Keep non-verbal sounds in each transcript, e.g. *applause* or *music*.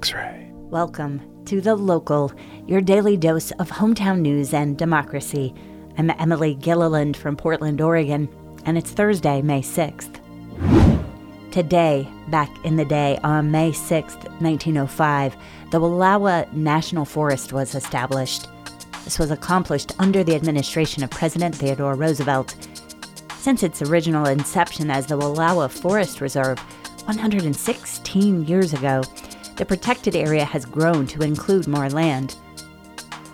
X ray. Welcome to The Local, your daily dose of hometown news and democracy. I'm Emily Gilliland from Portland, Oregon, and it's Thursday, May 6th. Today, back in the day, on May 6th, 1905, the Wallowa National Forest was established. This was accomplished under the administration of President Theodore Roosevelt. Since its original inception as the Wallowa Forest Reserve 116 years ago, the protected area has grown to include more land.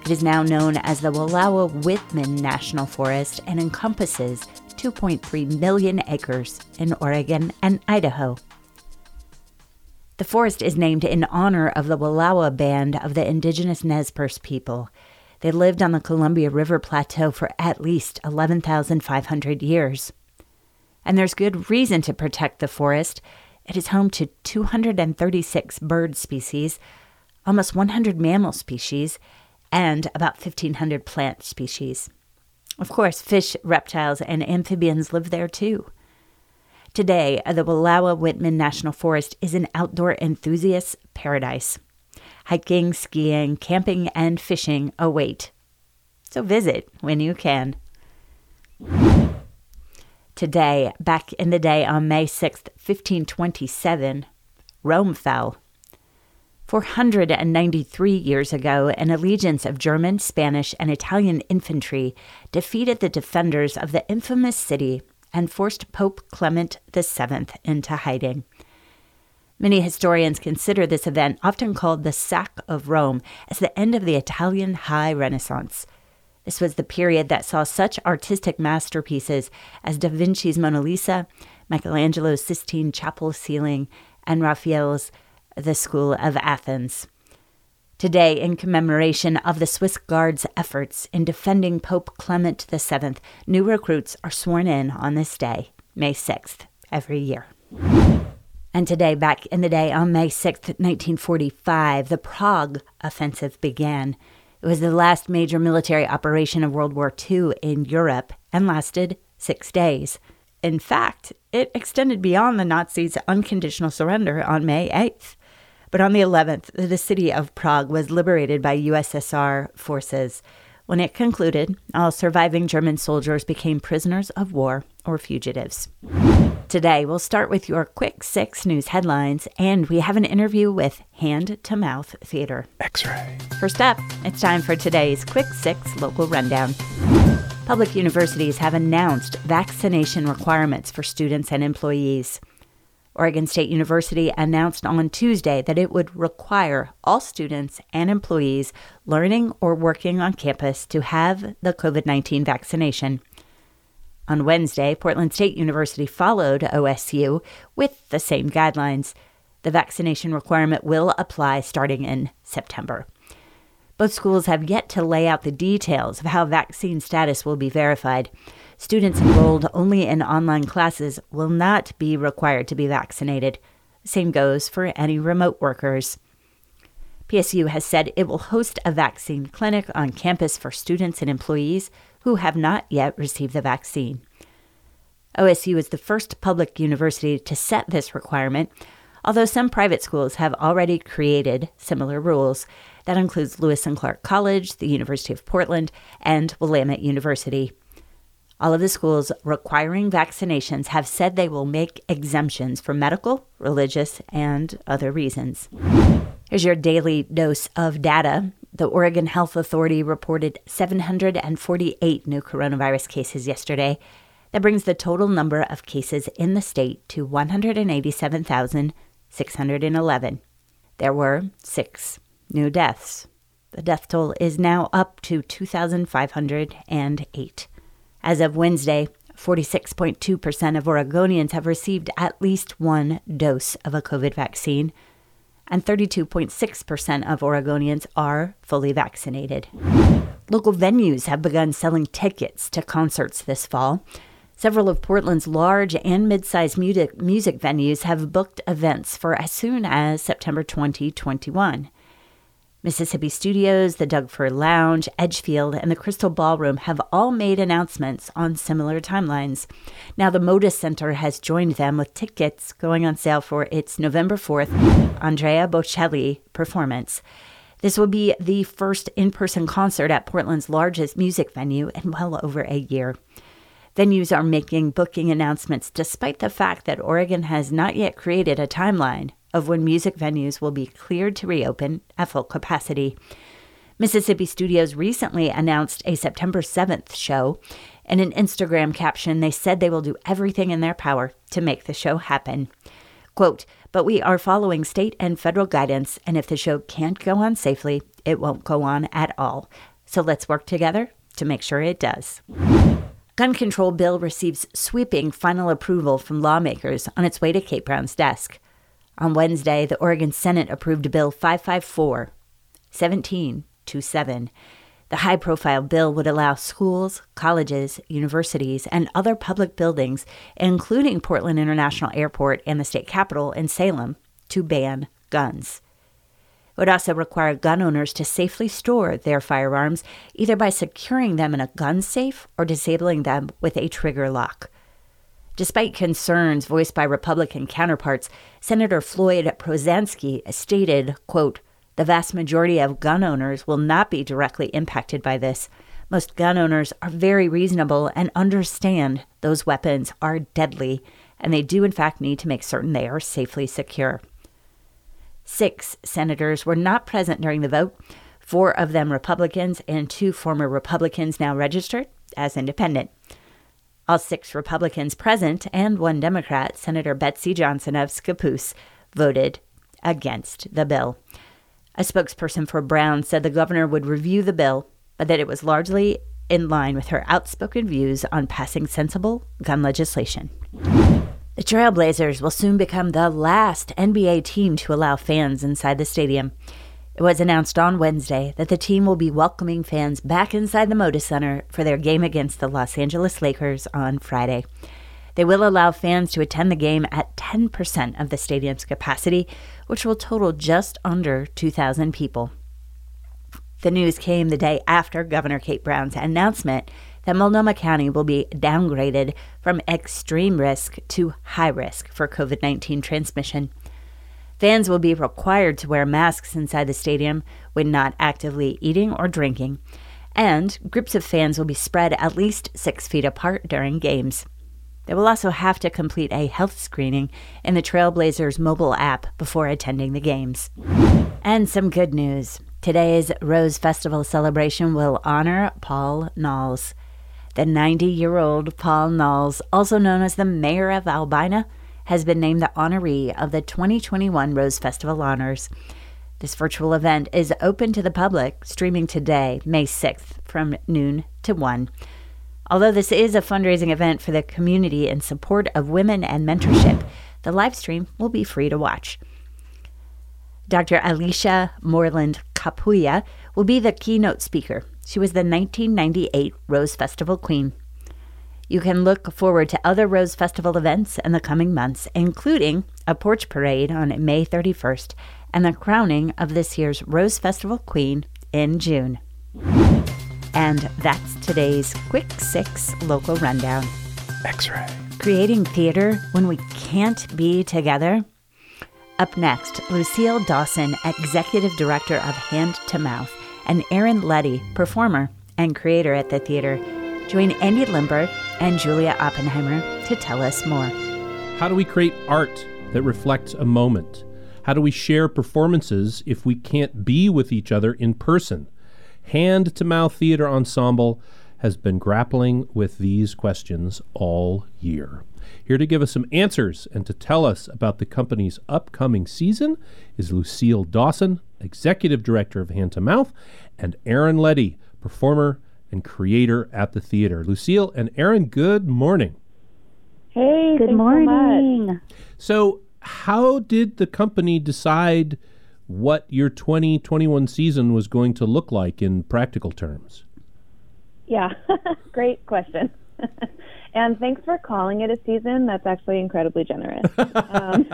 It is now known as the Wallowa Whitman National Forest and encompasses 2.3 million acres in Oregon and Idaho. The forest is named in honor of the Wallowa band of the indigenous Nez Perce people. They lived on the Columbia River Plateau for at least 11,500 years. And there's good reason to protect the forest it is home to 236 bird species, almost 100 mammal species, and about 1,500 plant species. Of course, fish, reptiles, and amphibians live there too. Today, the Wallowa Whitman National Forest is an outdoor enthusiast's paradise. Hiking, skiing, camping, and fishing await. So visit when you can. Today, back in the day on May 6th, 1527, Rome fell. 493 years ago, an allegiance of German, Spanish, and Italian infantry defeated the defenders of the infamous city and forced Pope Clement VII into hiding. Many historians consider this event, often called the Sack of Rome, as the end of the Italian High Renaissance. This was the period that saw such artistic masterpieces as Da Vinci's Mona Lisa, Michelangelo's Sistine Chapel ceiling, and Raphael's The School of Athens. Today, in commemoration of the Swiss Guards' efforts in defending Pope Clement VII, new recruits are sworn in on this day, May 6th, every year. And today, back in the day on May 6th, 1945, the Prague Offensive began. It was the last major military operation of World War II in Europe and lasted six days. In fact, it extended beyond the Nazis' unconditional surrender on May 8th. But on the 11th, the city of Prague was liberated by USSR forces. When it concluded, all surviving German soldiers became prisoners of war or fugitives. Today, we'll start with your quick six news headlines, and we have an interview with Hand to Mouth Theater. X ray. First up, it's time for today's Quick Six local rundown. Public universities have announced vaccination requirements for students and employees. Oregon State University announced on Tuesday that it would require all students and employees learning or working on campus to have the COVID 19 vaccination. On Wednesday, Portland State University followed OSU with the same guidelines. The vaccination requirement will apply starting in September. Both schools have yet to lay out the details of how vaccine status will be verified. Students enrolled only in online classes will not be required to be vaccinated. Same goes for any remote workers. PSU has said it will host a vaccine clinic on campus for students and employees who have not yet received the vaccine. OSU is the first public university to set this requirement, although some private schools have already created similar rules. That includes Lewis and Clark College, the University of Portland, and Willamette University. All of the schools requiring vaccinations have said they will make exemptions for medical, religious, and other reasons. Here's your daily dose of data. The Oregon Health Authority reported 748 new coronavirus cases yesterday. That brings the total number of cases in the state to 187,611. There were six new deaths. The death toll is now up to 2,508. As of Wednesday, 46.2% of Oregonians have received at least one dose of a COVID vaccine and 32.6% of Oregonians are fully vaccinated. Local venues have begun selling tickets to concerts this fall. Several of Portland's large and mid-sized music, music venues have booked events for as soon as September 2021. Mississippi Studios, the Doug Fir Lounge, Edgefield, and the Crystal Ballroom have all made announcements on similar timelines. Now, the Moda Center has joined them with tickets going on sale for its November 4th Andrea Bocelli performance. This will be the first in person concert at Portland's largest music venue in well over a year. Venues are making booking announcements despite the fact that Oregon has not yet created a timeline of when music venues will be cleared to reopen at full capacity. Mississippi Studios recently announced a September 7th show. In an Instagram caption, they said they will do everything in their power to make the show happen. Quote, but we are following state and federal guidance, and if the show can't go on safely, it won't go on at all. So let's work together to make sure it does. Gun control bill receives sweeping final approval from lawmakers on its way to Kate Brown's desk. On Wednesday, the Oregon Senate approved Bill 554 1727. The high profile bill would allow schools, colleges, universities, and other public buildings, including Portland International Airport and the state capitol in Salem, to ban guns. It would also require gun owners to safely store their firearms, either by securing them in a gun safe or disabling them with a trigger lock. Despite concerns voiced by Republican counterparts, Senator Floyd Prozanski stated, quote, the vast majority of gun owners will not be directly impacted by this. Most gun owners are very reasonable and understand those weapons are deadly, and they do, in fact, need to make certain they are safely secure. Six senators were not present during the vote, four of them Republicans, and two former Republicans now registered as independent. All six Republicans present and one Democrat, Senator Betsy Johnson of Scappoose, voted against the bill. A spokesperson for Brown said the governor would review the bill, but that it was largely in line with her outspoken views on passing sensible gun legislation. The Trailblazers will soon become the last NBA team to allow fans inside the stadium. It was announced on Wednesday that the team will be welcoming fans back inside the Moda Center for their game against the Los Angeles Lakers on Friday. They will allow fans to attend the game at 10% of the stadium's capacity, which will total just under 2,000 people. The news came the day after Governor Kate Brown's announcement that Multnomah County will be downgraded from extreme risk to high risk for COVID 19 transmission. Fans will be required to wear masks inside the stadium when not actively eating or drinking, and groups of fans will be spread at least six feet apart during games. They will also have to complete a health screening in the Trailblazers mobile app before attending the games. And some good news. Today's Rose Festival celebration will honor Paul Knowles. The 90 year old Paul Knowles, also known as the mayor of Albina, has been named the honoree of the 2021 Rose Festival Honors. This virtual event is open to the public, streaming today, May 6th, from noon to 1. Although this is a fundraising event for the community in support of women and mentorship, the live stream will be free to watch. Dr. Alisha Moreland Capuia will be the keynote speaker. She was the 1998 Rose Festival Queen. You can look forward to other Rose Festival events in the coming months, including a porch parade on May 31st and the crowning of this year's Rose Festival Queen in June. And that's today's Quick Six local rundown. X ray. Creating theater when we can't be together. Up next, Lucille Dawson, Executive Director of Hand to Mouth, and Aaron Luddy, performer and creator at the theater, join Andy Limburg and Julia Oppenheimer to tell us more. How do we create art that reflects a moment? How do we share performances if we can't be with each other in person? Hand to Mouth Theater Ensemble has been grappling with these questions all year. Here to give us some answers and to tell us about the company's upcoming season is Lucille Dawson, Executive Director of Hand to Mouth, and Aaron Luddy, performer and creator at the theater. Lucille and Aaron, good morning. Hey, good morning. So, how did the company decide what your 2021 season was going to look like in practical terms? Yeah, *laughs* great question. *laughs* And thanks for calling it a season. That's actually incredibly generous. Um,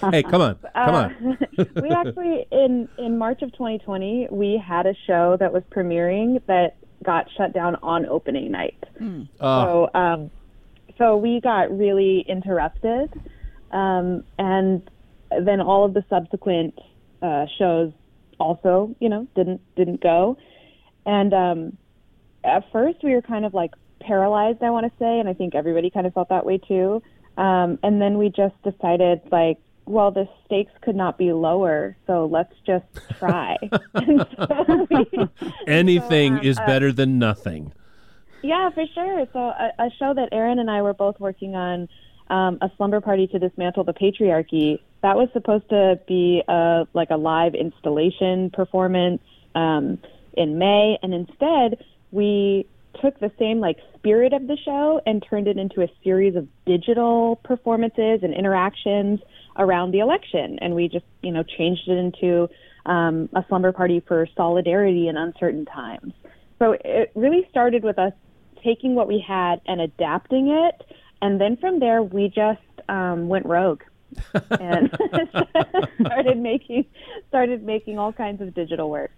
*laughs* hey, come on, come on. uh, we actually in in March of 2020 we had a show that was premiering that got shut down on opening night. Uh, So um, so we got really interrupted, um, and then all of the subsequent uh, shows also, you know, didn't didn't go. And um, at first, we were kind of like paralyzed. I want to say, and I think everybody kind of felt that way too. Um, and then we just decided, like, well, the stakes could not be lower, so let's just try. *laughs* so we, *laughs* anything so, um, is uh, better than nothing. yeah, for sure. So a, a show that Aaron and I were both working on, um, a slumber party to dismantle the patriarchy. That was supposed to be a like a live installation performance um, in May, and instead we took the same like spirit of the show and turned it into a series of digital performances and interactions around the election, and we just you know changed it into um, a slumber party for solidarity in uncertain times. So it really started with us taking what we had and adapting it, and then from there we just um, went rogue *laughs* and *laughs* started making started making all kinds of digital work.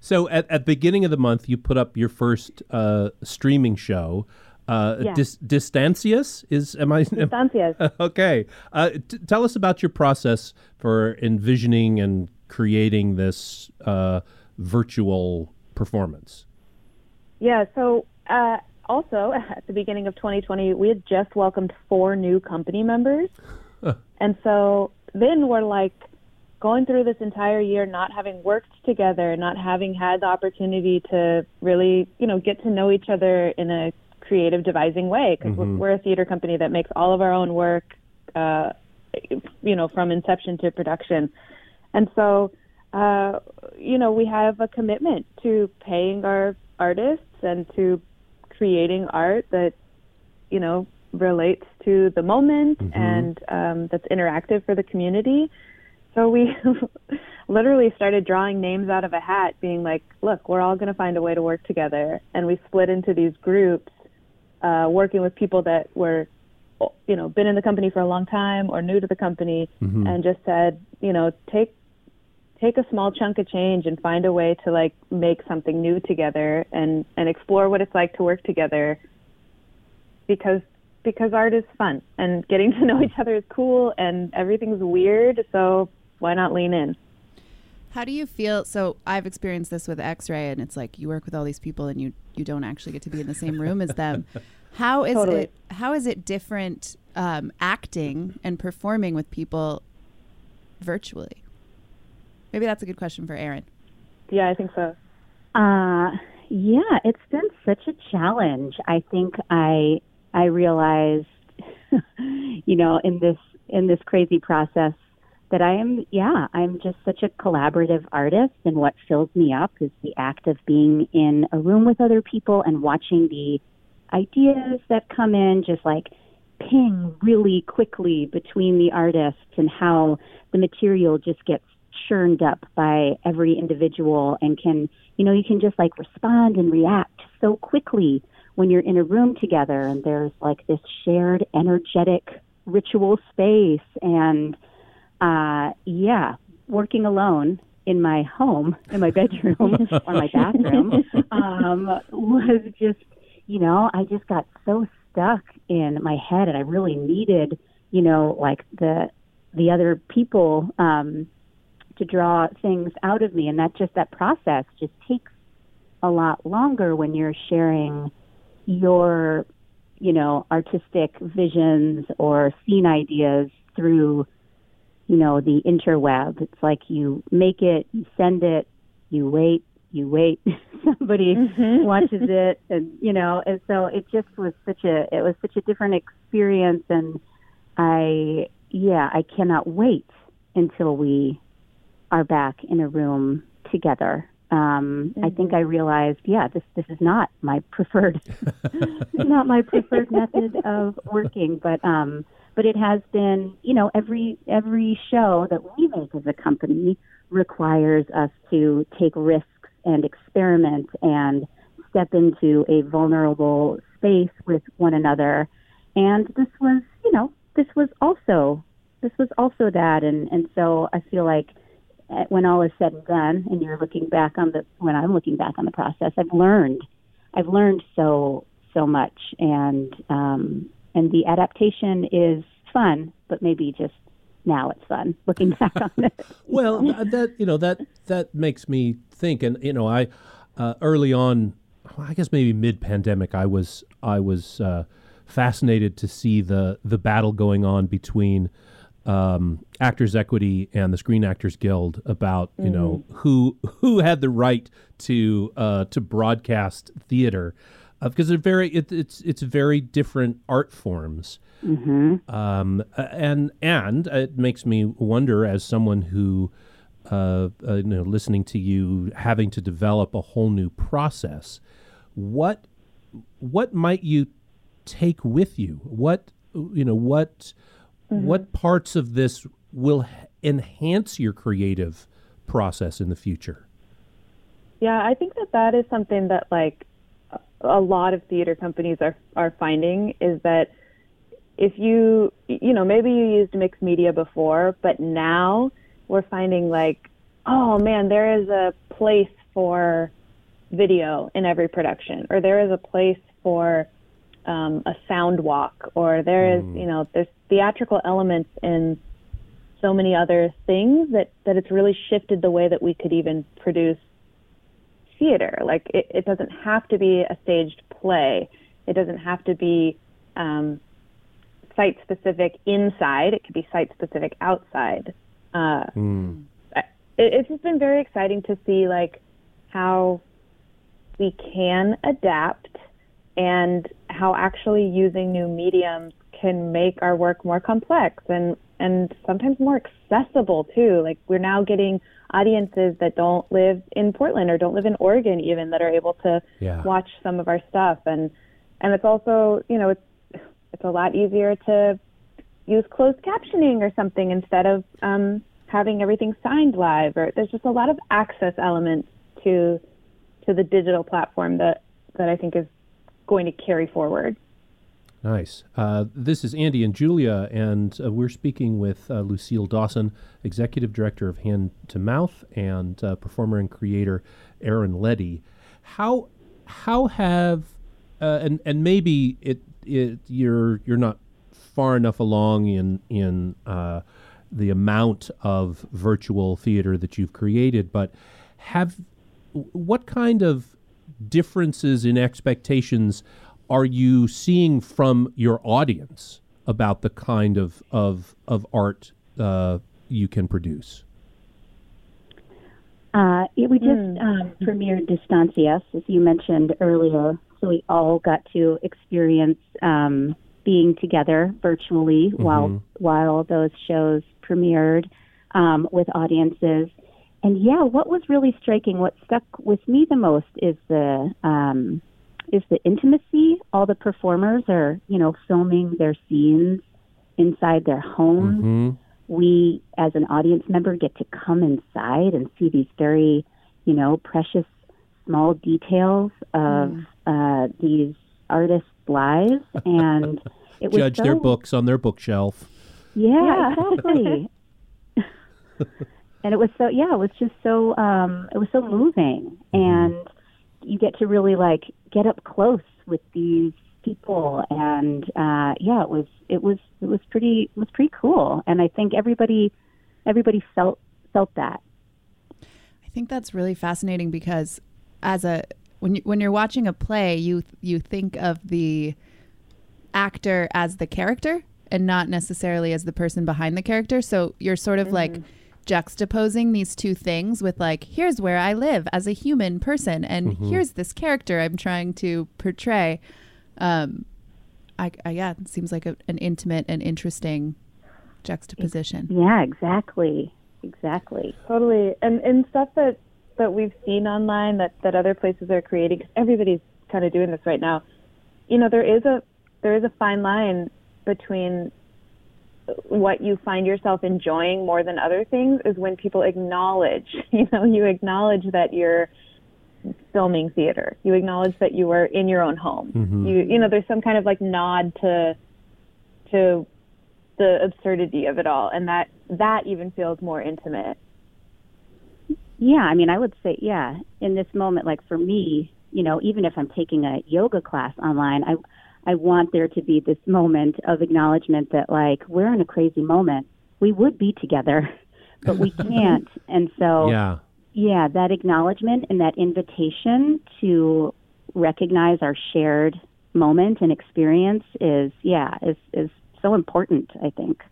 So at at the beginning of the month, you put up your first uh, streaming show. Uh, Yeah. Dis- Distancias is am I *laughs* Estancias. okay? Uh, t- tell us about your process for envisioning and creating this uh, virtual performance. Yeah. So uh, also *laughs* at the beginning of 2020, we had just welcomed four new company members, and so then we're like going through this entire year not having worked together, not having had the opportunity to really, you know, get to know each other in a creative devising way because we're a theater company that makes all of our own work, uh, you know, from inception to production. And so, uh, you know, we have a commitment to paying our artists and to creating art that, you know, relates to the moment and um, that's interactive for the community. So we *laughs* literally started drawing names out of a hat, being like, look, we're all going to find a way to work together. And we split into these groups, uh, working with people that were, you know, been in the company for a long time or new to the company, and just said, you know, take take a small chunk of change and find a way to like make something new together and and explore what it's like to work together because because art is fun and getting to know each other is cool and everything's weird. So why not lean in How do you feel? So I've experienced this with X-ray, and it's like you work with all these people, and you you don't actually get to be in the same room as them. *laughs* How is Totally. it? How is it different um, acting and performing with people virtually? Maybe that's a good question for Aaron. yeah i think so Uh, yeah, it's been such a challenge. I think I I realized, *laughs* you know, in this in this crazy process that I am, yeah, I'm just such a collaborative artist, and what fills me up is the act of being in a room with other people and watching the ideas that come in, just like ping really quickly between the artists, and how the material just gets churned up by every individual and can you know you can just like respond and react so quickly when you're in a room together and there's like this shared energetic ritual space and uh yeah working alone in my home in my bedroom *laughs* or my bathroom um was just you know i just got so stuck in my head and i really needed you know like the the other people um to draw things out of me. And that just that process just takes a lot longer when you're sharing your you know artistic visions or scene ideas through you know the interweb it's like you make it you send it you wait you wait *laughs* somebody watches it *laughs* and you know and so it just was such a it was such a different experience and i yeah i cannot wait until we are back in a room together. Um, I think I realized, yeah, this this is not my preferred, *laughs* not my preferred method of working. But um, but it has been, you know, every every show that we make as a company requires us to take risks and experiment and step into a vulnerable space with one another. And this was, you know, this was also this was also that and and so I feel like uh, when all is said and done and you're looking back on the when I'm looking back on the process, I've learned I've learned so so much and um and the adaptation is fun, but maybe just now it's fun looking back on it. *laughs* well, that you know that that makes me think, and you know, I uh, early on, I guess maybe mid pandemic, I was I was uh, fascinated to see the the battle going on between um, Actors Equity and the Screen Actors Guild about you know who who had the right to uh, to broadcast theater because they're very it, it's it's very different art forms. Um, and and it makes me wonder, as someone who, uh, uh, you know, listening to you, having to develop a whole new process, what what might you take with you? What you know what what parts of this will enhance your creative process in the future? Yeah, I think that that is something that like a- lot of theater companies are are finding is that if you you know maybe you used mixed media before, but now we're finding like oh man, there is a place for video in every production, or there is a place for um, a sound walk, or there is you know there's theatrical elements in so many other things that that it's really shifted the way that we could even produce theater. Like it, it doesn't have to be a staged play. It doesn't have to be um, site specific inside. It could be site specific outside. Uh, I- it, it's just been very exciting to see like how we can adapt and how actually using new mediums can make our work more complex and and sometimes more accessible too. Like we're now getting audiences that don't live in Portland or don't live in Oregon even that are able to Yeah. watch some of our stuff and and it's also, you know, it's it's a lot easier to use closed captioning or something instead of um, having everything signed live or there's just a lot of access elements to to the digital platform that that I think is going to carry forward. Nice. Uh, this is Andy and Julia, and uh, we're speaking with uh, Lucille Dawson, Executive Director of Hand to Mouth, and uh, performer and creator Aaron Luddy. How how have uh, and and maybe it it you're you're not far enough along in in uh, the amount of virtual theater that you've created, but have what kind of differences in expectations are you seeing from your audience about the kind of of of art uh, you can produce? Uh, yeah, we just um, premiered Distancias, as you mentioned earlier. So we all got to experience um, being together virtually while while those shows premiered um, with audiences. And yeah, what was really striking, what stuck with me the most is the um, is the intimacy. All the performers are, you know, filming their scenes inside their homes. Hmm? we as an audience member get to come inside and see these very you know precious small details of uh, these artists lives. *laughs* And it was Judge their books on their bookshelf. yeah, exactly. *laughs* And it was so yeah it was just so um it was so moving. And you get to really like get up close with these people. And uh yeah it was it was it was pretty it was pretty cool. And i think everybody everybody felt felt that. I think that's really fascinating because as a when you, when you're watching a play, you you think of the actor as the character and not necessarily as the person behind the character. So you're sort of like juxtaposing these two things with like here's where I live as a human person and here's this character I'm trying to portray. Um, I, I yeah, it seems like a, an intimate and interesting juxtaposition. yeah exactly exactly Totally, and and stuff that that we've seen online that that other places are creating because everybody's kind of doing this right now. You know, there is a there is a fine line between what you find yourself enjoying more than other things is when people acknowledge, *laughs* you know, you acknowledge that you're filming theater. You acknowledge that you were in your own home. Mm-hmm. You you know, there's some kind of like nod to to the absurdity of it all, and that that even feels more intimate. Yeah, I mean, I would say, yeah, in this moment, like for me, you know, even if I'm taking a yoga class online, I, I want there to be this moment of acknowledgement that, like, we're in a crazy moment. We would be together, *laughs* but we can't. *laughs* and so, Yeah. yeah, that acknowledgement and that invitation to recognize our shared moment and experience is, yeah, is, is so important, I think.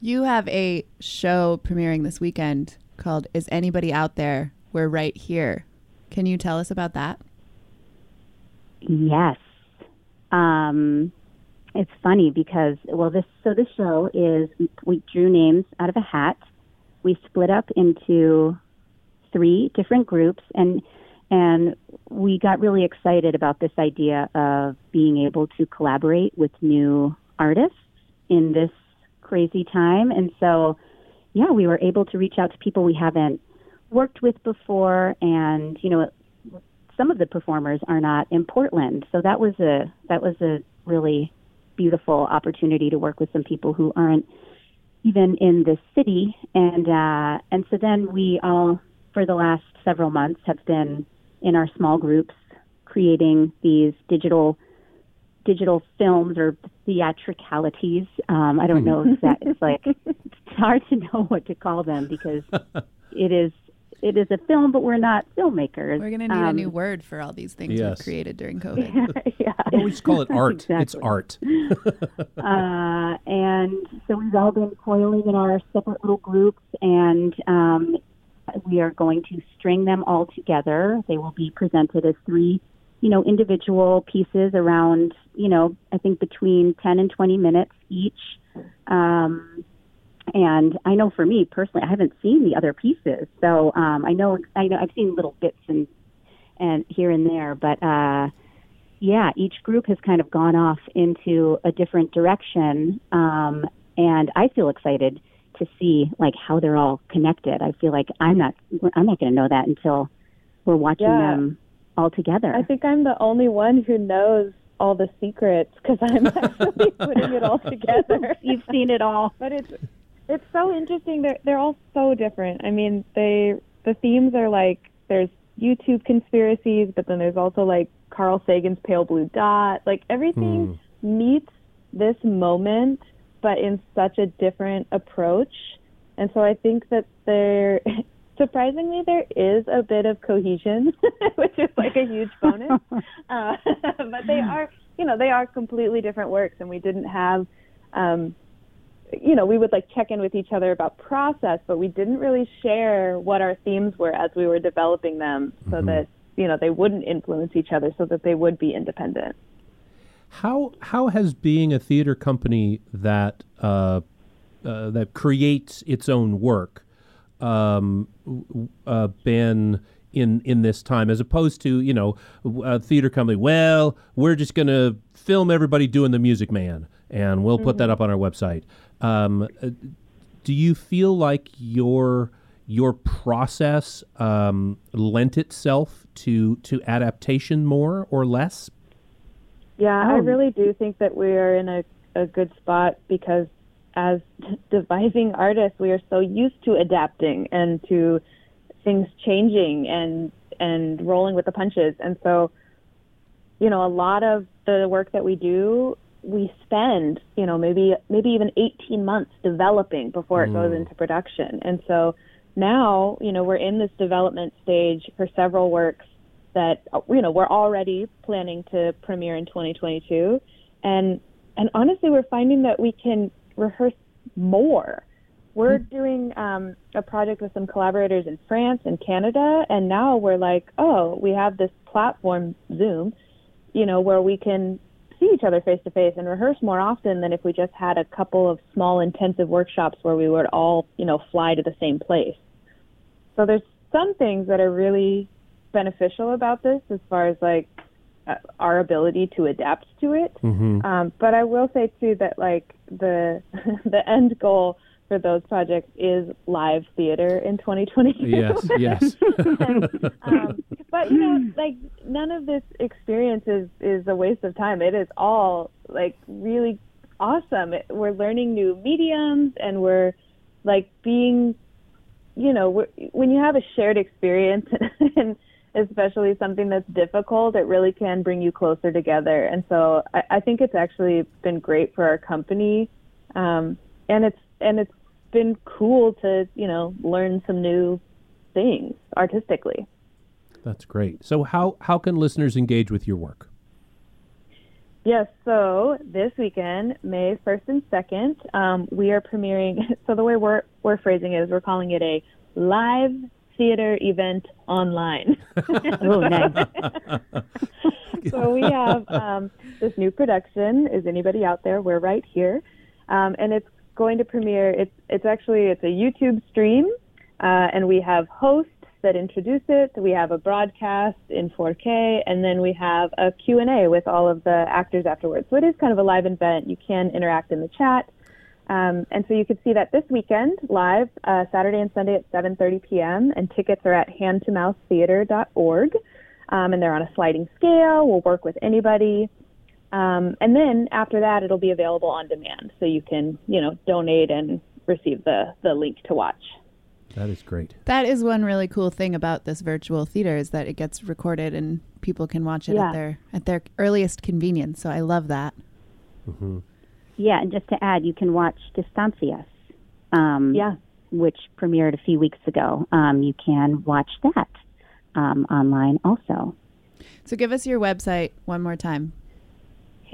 You have a show premiering this weekend called Is Anybody Out There? We're Right Here. Can you tell us about that? Yes. Um, it's funny because well, this so this show is we drew names out of a hat. We split up into three different groups, and and we got really excited about this idea of being able to collaborate with new artists in this crazy time. And so, yeah, we were able to reach out to people we haven't worked with before, and you know, some of the performers are not in Portland, so that was a that was a really beautiful opportunity to work with some people who aren't even in the city, and uh, and so then we all for the last several months have been in our small groups creating these digital digital films or theatricalities. Um, I don't know if that it's like *laughs* it's hard to know what to call them because *laughs* it is it is a film, but we're not filmmakers. We're going to need a Um, new word for all these things Yes. we've created during *laughs* COVID. yeah. Well, we just call it art. It's art. *laughs* *laughs* uh, and so we've all been coiling in our separate little groups, and um, we are going to string them all together. They will be presented as three, you know, individual pieces around, you know, I think between 10 and 20 minutes each. Um, and I know for me personally, I haven't seen the other pieces, so um, I know I know I've seen little bits and and here and there, but. Uh, yeah, each group has kind of gone off into a different direction, um, and I feel excited to see like how they're all connected. I feel like I'm not I'm not going to know that until we're watching Yeah. them all together. I think I'm the only one who knows all the secrets because I'm *laughs* actually putting it all *laughs* together. You've seen it all. but it's it's so interesting. They're they're all so different. I mean, they the themes are like there's YouTube conspiracies, but then there's also like Carl Sagan's pale blue dot. Like everything meets this moment, but in such a different approach. And so I think that there, *laughs* surprisingly, there is a bit of cohesion, *laughs* which is like a huge bonus. *laughs* uh, but they are, you know, they are completely different works, and we didn't have. Um, you know, we would like check in with each other about process, but we didn't really share what our themes were as we were developing them so that, you know, they wouldn't influence each other so that they would be independent. How how has being a theater company that uh, uh, that creates its own work um, uh, been in in this time, as opposed to you know a theater company? Well, we're just going to film everybody doing the Music Man, and we'll put that up on our website. Um, uh, do you feel like your your process um, lent itself to to adaptation more or less? Yeah, I Oh. really do think that we are in a, a good spot because as *laughs* devising artists, we are so used to adapting and to things changing and and rolling with the punches. And so, you know, a lot of the work that we do, we spend, you know, maybe maybe even 18 months developing before it goes into production. And so now, you know, we're in this development stage for several works that you know we're already planning to premiere in 2022 and and honestly we're finding that we can rehearse more. We're doing um, a project with some collaborators in france and canada and now we're like oh we have this platform zoom you know where we can see each other face to face and rehearse more often than if we just had a couple of small intensive workshops where we would all you know fly to the same place so there's some things that are really beneficial about this as far as like uh, our ability to adapt to it. Mm-hmm. Um, but I will say too that like the *laughs* the end goal for those projects is live theater in 2020. Yes, *laughs* yes. um, but you know, like none of this experience is is a waste of time. It is all like really awesome. It, we're learning new mediums, and we're like being, you know, we're, when you have a shared experience *laughs* and especially something that's difficult, it really can bring you closer together. And so I, I think it's actually been great for our company, um, and it's and it's been cool to you know learn some new things artistically. That's great. So how how can listeners engage with your work? Yes, so this weekend, May 1st and 2nd, um, we are premiering. *laughs* So the way we're, we're phrasing it is we're calling it a live theater event online. *laughs* Oh, nice. *laughs* so we have um, this new production. Is anybody out there? We're right here, um, and it's going to premiere. It's it's actually it's a YouTube stream, uh, and we have hosts that introduce it. We have a broadcast in 4K, and then we have a Q&A with all of the actors afterwards. So it is kind of a live event. You can interact in the chat. Um, and so you can see that this weekend live, uh, Saturday and Sunday at 7:30 p.m. And tickets are at hand2mouththeatre.org, um, and they're on a sliding scale. We'll work with anybody, um, and then after that, it'll be available on demand, so you can you know donate and receive the the link to watch. That is great. That is one really cool thing about this virtual theater is that it gets recorded and people can watch it Yeah. at their at their earliest convenience. So I love that. yeah, and just to add, you can watch Distancias, um, Yeah. which premiered a few weeks ago. Um, you can watch that um, online also. So give us your website one more time.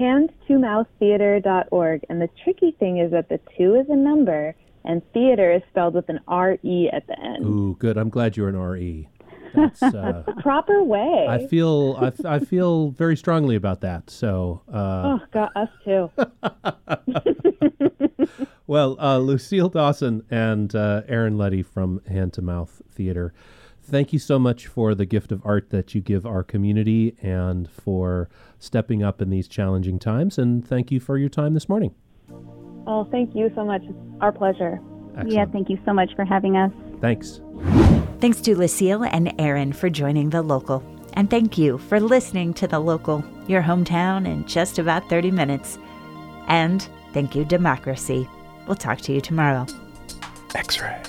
hand2mouththeatre.org. And the tricky thing is that the two is a number and theater is spelled with an R-E at the end. Ooh, good. I'm glad you're an RE. *laughs* That's, uh, Proper way. I feel I, I feel very strongly about that. So, uh, oh, got us too. *laughs* *laughs* well, uh, Lucille Dawson and uh, Aaron Luddy from Hand to Mouth Theater, thank you so much for the gift of art that you give our community and for stepping up in these challenging times. And thank you for your time this morning. oh, thank you so much. It's our pleasure. Excellent. Yeah, thank you so much for having us. Thanks. Thanks to Lucille and Aaron for joining The Local. And thank you for listening to The Local, your hometown in just about 30 minutes. And thank you, Democracy. We'll talk to you tomorrow. X ray.